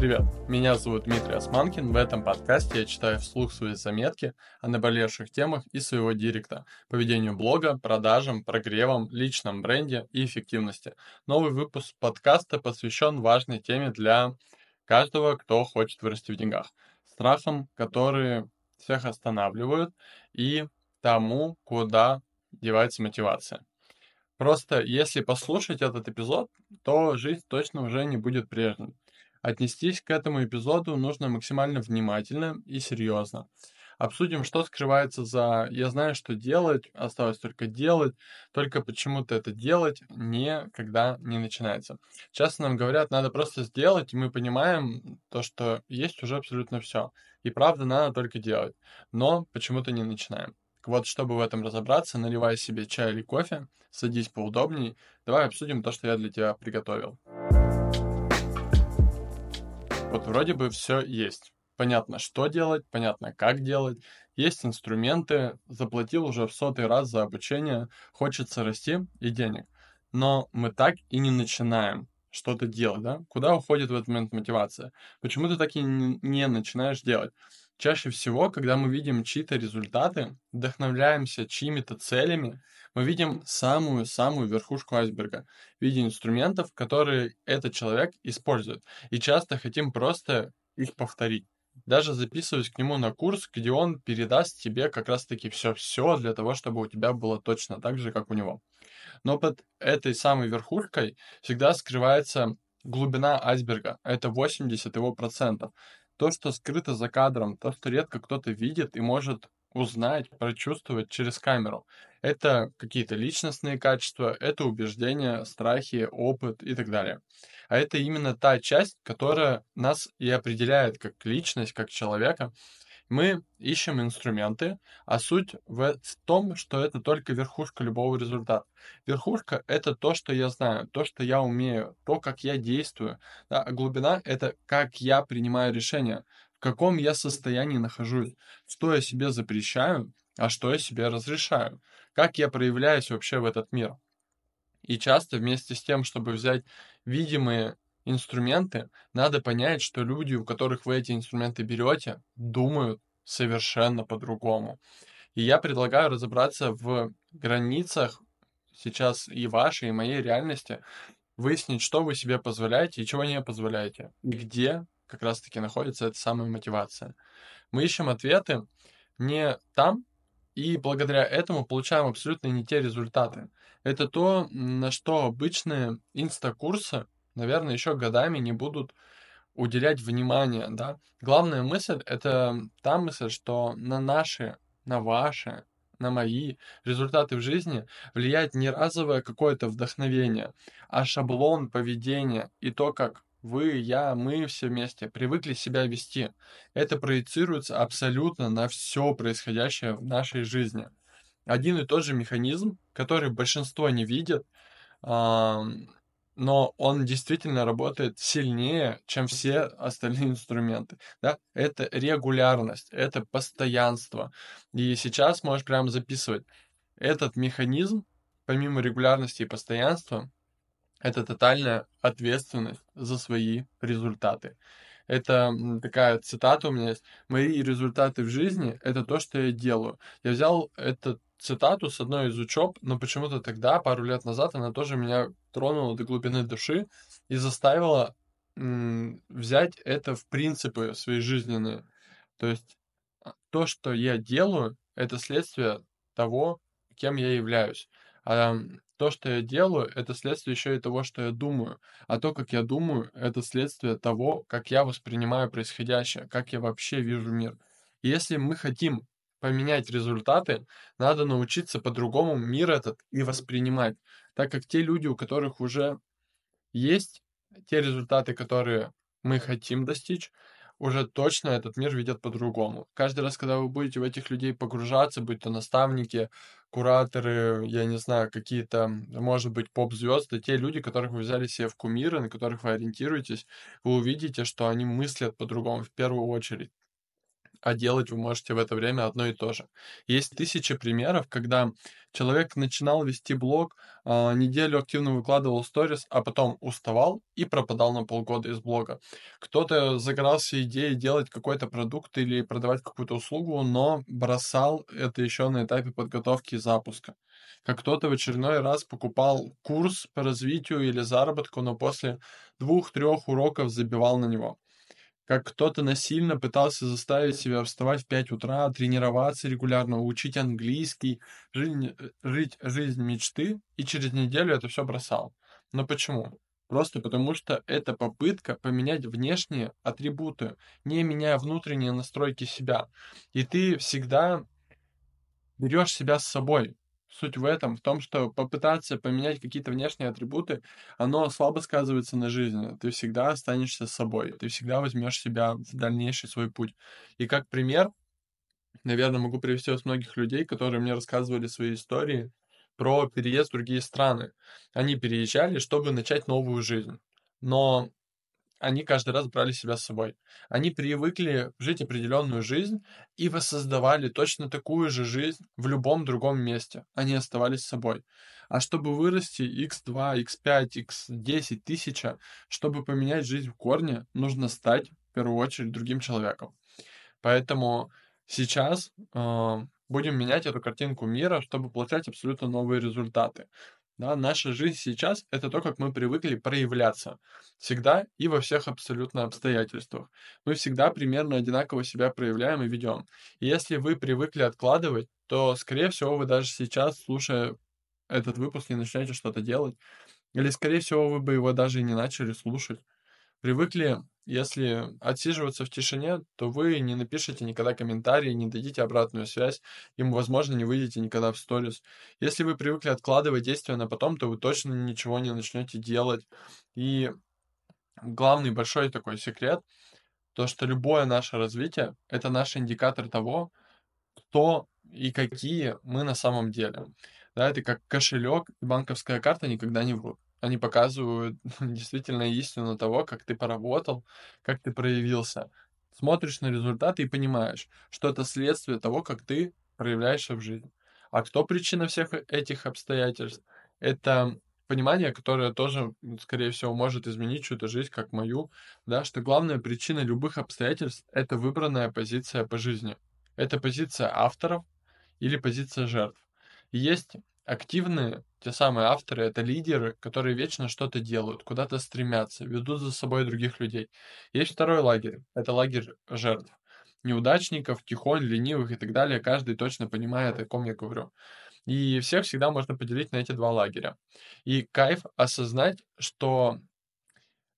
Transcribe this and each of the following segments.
привет! Меня зовут Дмитрий Османкин. В этом подкасте я читаю вслух свои заметки о наболевших темах из своего директа по ведению блога, продажам, прогревам, личном бренде и эффективности. Новый выпуск подкаста посвящен важной теме для каждого, кто хочет вырасти в деньгах. Страхам, которые всех останавливают, и тому, куда девается мотивация. Просто если послушать этот эпизод, то жизнь точно уже не будет прежней. Отнестись к этому эпизоду нужно максимально внимательно и серьезно. Обсудим, что скрывается за «я знаю, что делать», осталось только делать, только почему-то это делать никогда не начинается. Часто нам говорят, надо просто сделать, и мы понимаем то, что есть уже абсолютно все. И правда, надо только делать. Но почему-то не начинаем. Так вот, чтобы в этом разобраться, наливай себе чай или кофе, садись поудобнее, давай обсудим то, что я для тебя приготовил. Вот вроде бы все есть. Понятно, что делать, понятно, как делать. Есть инструменты, заплатил уже в сотый раз за обучение, хочется расти и денег. Но мы так и не начинаем что-то делать, да? Куда уходит в этот момент мотивация? Почему ты так и не начинаешь делать? Чаще всего, когда мы видим чьи-то результаты, вдохновляемся чьими-то целями, мы видим самую-самую верхушку айсберга в виде инструментов, которые этот человек использует. И часто хотим просто их повторить. Даже записываясь к нему на курс, где он передаст тебе как раз-таки все-все для того, чтобы у тебя было точно так же, как у него. Но под этой самой верхушкой всегда скрывается глубина айсберга. Это 80 его процентов то, что скрыто за кадром, то, что редко кто-то видит и может узнать, прочувствовать через камеру. Это какие-то личностные качества, это убеждения, страхи, опыт и так далее. А это именно та часть, которая нас и определяет как личность, как человека, мы ищем инструменты, а суть в том, что это только верхушка любого результата. Верхушка — это то, что я знаю, то, что я умею, то, как я действую. Да? А глубина — это как я принимаю решения, в каком я состоянии нахожусь, что я себе запрещаю, а что я себе разрешаю, как я проявляюсь вообще в этот мир. И часто вместе с тем, чтобы взять видимые инструменты, надо понять, что люди, у которых вы эти инструменты берете, думают совершенно по-другому. И я предлагаю разобраться в границах сейчас и вашей, и моей реальности, выяснить, что вы себе позволяете и чего не позволяете, и где как раз-таки находится эта самая мотивация. Мы ищем ответы не там, и благодаря этому получаем абсолютно не те результаты. Это то, на что обычные инстакурсы наверное, еще годами не будут уделять внимание, да. Главная мысль — это та мысль, что на наши, на ваши, на мои результаты в жизни влияет не разовое какое-то вдохновение, а шаблон поведения и то, как вы, я, мы все вместе привыкли себя вести. Это проецируется абсолютно на все происходящее в нашей жизни. Один и тот же механизм, который большинство не видит, но он действительно работает сильнее, чем все остальные инструменты. Да? Это регулярность, это постоянство. И сейчас можешь прямо записывать. Этот механизм, помимо регулярности и постоянства, это тотальная ответственность за свои результаты. Это такая цитата у меня есть. Мои результаты в жизни — это то, что я делаю. Я взял этот цитату с одной из учеб, но почему-то тогда, пару лет назад, она тоже меня тронула до глубины души и заставила м, взять это в принципы свои жизненные. То есть а, то, что я делаю, это следствие того, кем я являюсь. А то, что я делаю, это следствие еще и того, что я думаю. А то, как я думаю, это следствие того, как я воспринимаю происходящее, как я вообще вижу мир. И если мы хотим поменять результаты, надо научиться по-другому мир этот и воспринимать. Так как те люди, у которых уже есть те результаты, которые мы хотим достичь, уже точно этот мир видят по-другому. Каждый раз, когда вы будете в этих людей погружаться, будь то наставники, кураторы, я не знаю, какие-то, может быть, поп-звезды, те люди, которых вы взяли себе в кумиры, на которых вы ориентируетесь, вы увидите, что они мыслят по-другому в первую очередь. А делать вы можете в это время одно и то же. Есть тысячи примеров, когда человек начинал вести блог, а, неделю активно выкладывал сторис, а потом уставал и пропадал на полгода из блога. Кто-то загорался идеей делать какой-то продукт или продавать какую-то услугу, но бросал это еще на этапе подготовки и запуска. Как кто-то в очередной раз покупал курс по развитию или заработку, но после двух-трех уроков забивал на него как кто-то насильно пытался заставить себя вставать в 5 утра, тренироваться регулярно, учить английский, жизнь, э, жить жизнь мечты, и через неделю это все бросал. Но почему? Просто потому что это попытка поменять внешние атрибуты, не меняя внутренние настройки себя. И ты всегда берешь себя с собой. Суть в этом, в том, что попытаться поменять какие-то внешние атрибуты, оно слабо сказывается на жизни. Ты всегда останешься собой, ты всегда возьмешь себя в дальнейший свой путь. И как пример, наверное, могу привести от многих людей, которые мне рассказывали свои истории про переезд в другие страны. Они переезжали, чтобы начать новую жизнь. Но они каждый раз брали себя с собой. Они привыкли жить определенную жизнь и воссоздавали точно такую же жизнь в любом другом месте. Они оставались собой. А чтобы вырасти x2, x5, x10 тысяча, чтобы поменять жизнь в корне, нужно стать в первую очередь другим человеком. Поэтому сейчас э, будем менять эту картинку мира, чтобы получать абсолютно новые результаты. Да, наша жизнь сейчас — это то, как мы привыкли проявляться. Всегда и во всех абсолютно обстоятельствах. Мы всегда примерно одинаково себя проявляем и ведем. И если вы привыкли откладывать, то, скорее всего, вы даже сейчас, слушая этот выпуск, не начнете что-то делать. Или, скорее всего, вы бы его даже и не начали слушать. Привыкли если отсиживаться в тишине, то вы не напишите никогда комментарии, не дадите обратную связь, и, возможно, не выйдете никогда в сторис. Если вы привыкли откладывать действия на потом, то вы точно ничего не начнете делать. И главный большой такой секрет, то, что любое наше развитие — это наш индикатор того, кто и какие мы на самом деле. Да, это как кошелек и банковская карта никогда не врут они показывают действительно истину того, как ты поработал, как ты проявился. Смотришь на результаты и понимаешь, что это следствие того, как ты проявляешься в жизни. А кто причина всех этих обстоятельств? Это понимание, которое тоже, скорее всего, может изменить чью-то жизнь, как мою, да, что главная причина любых обстоятельств — это выбранная позиция по жизни. Это позиция авторов или позиция жертв. Есть Активные, те самые авторы, это лидеры, которые вечно что-то делают, куда-то стремятся, ведут за собой других людей. Есть второй лагерь, это лагерь жертв. Неудачников, тихонь, ленивых и так далее, каждый точно понимает, о ком я говорю. И всех всегда можно поделить на эти два лагеря. И кайф осознать, что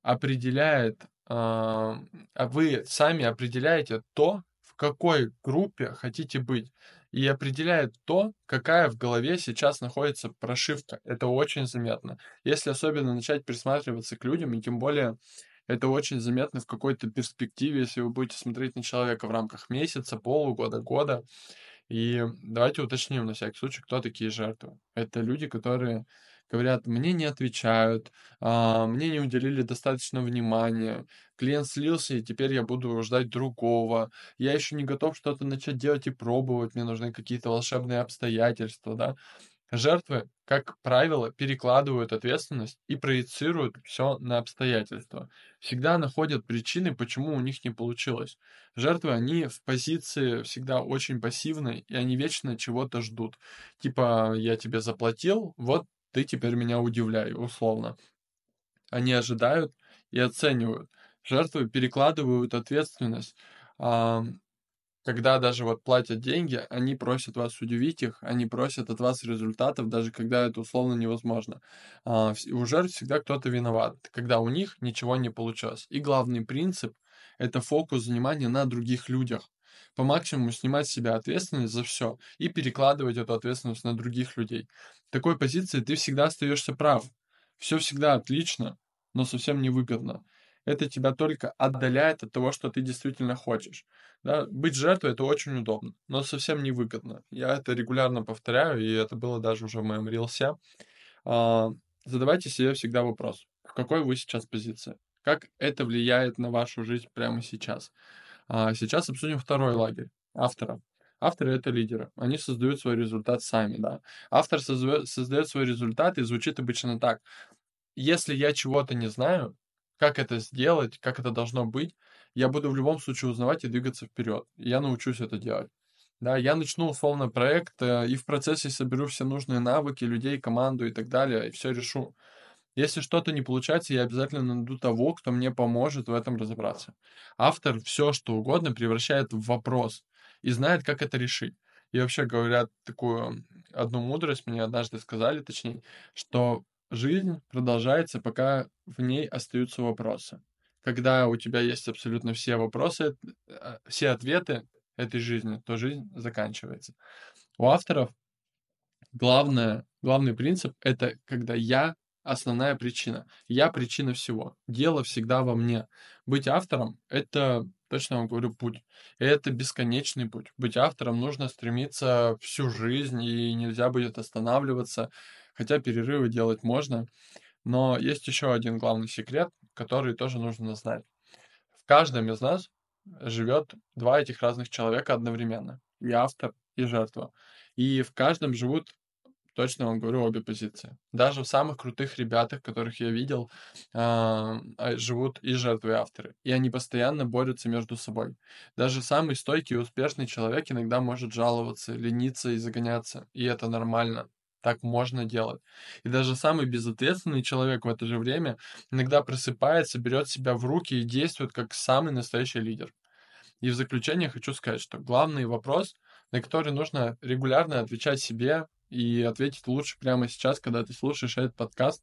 определяет, э, вы сами определяете то, в какой группе хотите быть и определяет то, какая в голове сейчас находится прошивка. Это очень заметно. Если особенно начать присматриваться к людям, и тем более это очень заметно в какой-то перспективе, если вы будете смотреть на человека в рамках месяца, полугода, года. И давайте уточним на всякий случай, кто такие жертвы. Это люди, которые говорят, мне не отвечают, а, мне не уделили достаточно внимания, клиент слился, и теперь я буду ждать другого, я еще не готов что-то начать делать и пробовать, мне нужны какие-то волшебные обстоятельства, да. Жертвы, как правило, перекладывают ответственность и проецируют все на обстоятельства. Всегда находят причины, почему у них не получилось. Жертвы, они в позиции всегда очень пассивной, и они вечно чего-то ждут. Типа, я тебе заплатил, вот ты теперь меня удивляй, условно. Они ожидают и оценивают. Жертвы перекладывают ответственность. Когда даже вот платят деньги, они просят вас удивить их, они просят от вас результатов, даже когда это условно невозможно. А, у жертв всегда кто-то виноват, когда у них ничего не получилось. И главный принцип — это фокус внимания на других людях по максимуму снимать с себя ответственность за все и перекладывать эту ответственность на других людей. В такой позиции ты всегда остаешься прав. Все всегда отлично, но совсем невыгодно. Это тебя только отдаляет от того, что ты действительно хочешь. Да? Быть жертвой это очень удобно, но совсем невыгодно. Я это регулярно повторяю, и это было даже уже в моем рилсе. А, задавайте себе всегда вопрос, в какой вы сейчас позиции? Как это влияет на вашу жизнь прямо сейчас? А сейчас обсудим второй лагерь авторов. Авторы — это лидеры. Они создают свой результат сами, да. Автор создает, свой результат и звучит обычно так. Если я чего-то не знаю, как это сделать, как это должно быть, я буду в любом случае узнавать и двигаться вперед. Я научусь это делать. Да, я начну условно проект э, и в процессе соберу все нужные навыки, людей, команду и так далее, и все решу. Если что-то не получается, я обязательно найду того, кто мне поможет в этом разобраться. Автор все, что угодно превращает в вопрос и знает, как это решить. И вообще говорят такую одну мудрость, мне однажды сказали, точнее, что жизнь продолжается, пока в ней остаются вопросы. Когда у тебя есть абсолютно все вопросы, э, все ответы этой жизни, то жизнь заканчивается. У авторов главное, главный принцип — это когда я основная причина. Я причина всего. Дело всегда во мне. Быть автором — это, точно вам говорю, путь. Это бесконечный путь. Быть автором нужно стремиться всю жизнь, и нельзя будет останавливаться. Хотя перерывы делать можно. Но есть еще один главный секрет, который тоже нужно знать. В каждом из нас живет два этих разных человека одновременно. И автор, и жертва. И в каждом живут точно вам говорю, обе позиции. Даже в самых крутых ребятах, которых я видел, а, живут и жертвы, и авторы. И они постоянно борются между собой. Даже самый стойкий и успешный человек иногда может жаловаться, лениться и загоняться. И это нормально. Так можно делать. И даже самый безответственный человек в это же время иногда просыпается, берет себя в руки и действует как самый настоящий лидер. И в заключение хочу сказать, что главный вопрос, на который нужно регулярно отвечать себе и ответить лучше прямо сейчас, когда ты слушаешь этот подкаст,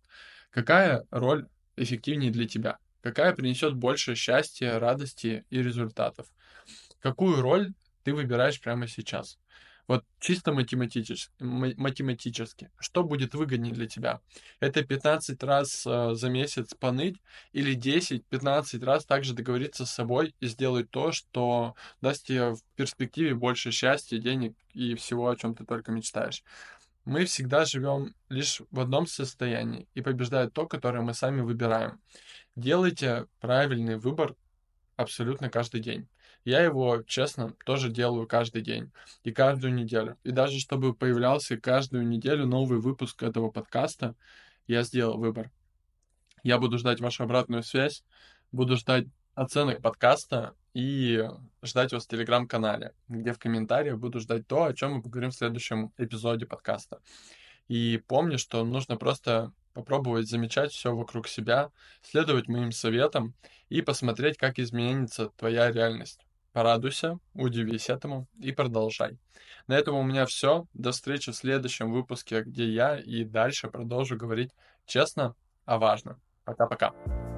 какая роль эффективнее для тебя? Какая принесет больше счастья, радости и результатов? Какую роль ты выбираешь прямо сейчас? Вот чисто математически, математически, что будет выгоднее для тебя? Это 15 раз э, за месяц поныть или 10-15 раз также договориться с собой и сделать то, что даст тебе в перспективе больше счастья, денег и всего, о чем ты только мечтаешь? Мы всегда живем лишь в одном состоянии, и побеждает то, которое мы сами выбираем. Делайте правильный выбор абсолютно каждый день. Я его, честно, тоже делаю каждый день и каждую неделю. И даже чтобы появлялся каждую неделю новый выпуск этого подкаста, я сделал выбор. Я буду ждать вашу обратную связь, буду ждать оценок подкаста и ждать вас в телеграм-канале, где в комментариях буду ждать то, о чем мы поговорим в следующем эпизоде подкаста. И помни, что нужно просто попробовать замечать все вокруг себя, следовать моим советам и посмотреть, как изменится твоя реальность. Порадуйся, удивись этому и продолжай. На этом у меня все. До встречи в следующем выпуске, где я и дальше продолжу говорить честно о важном. Пока-пока.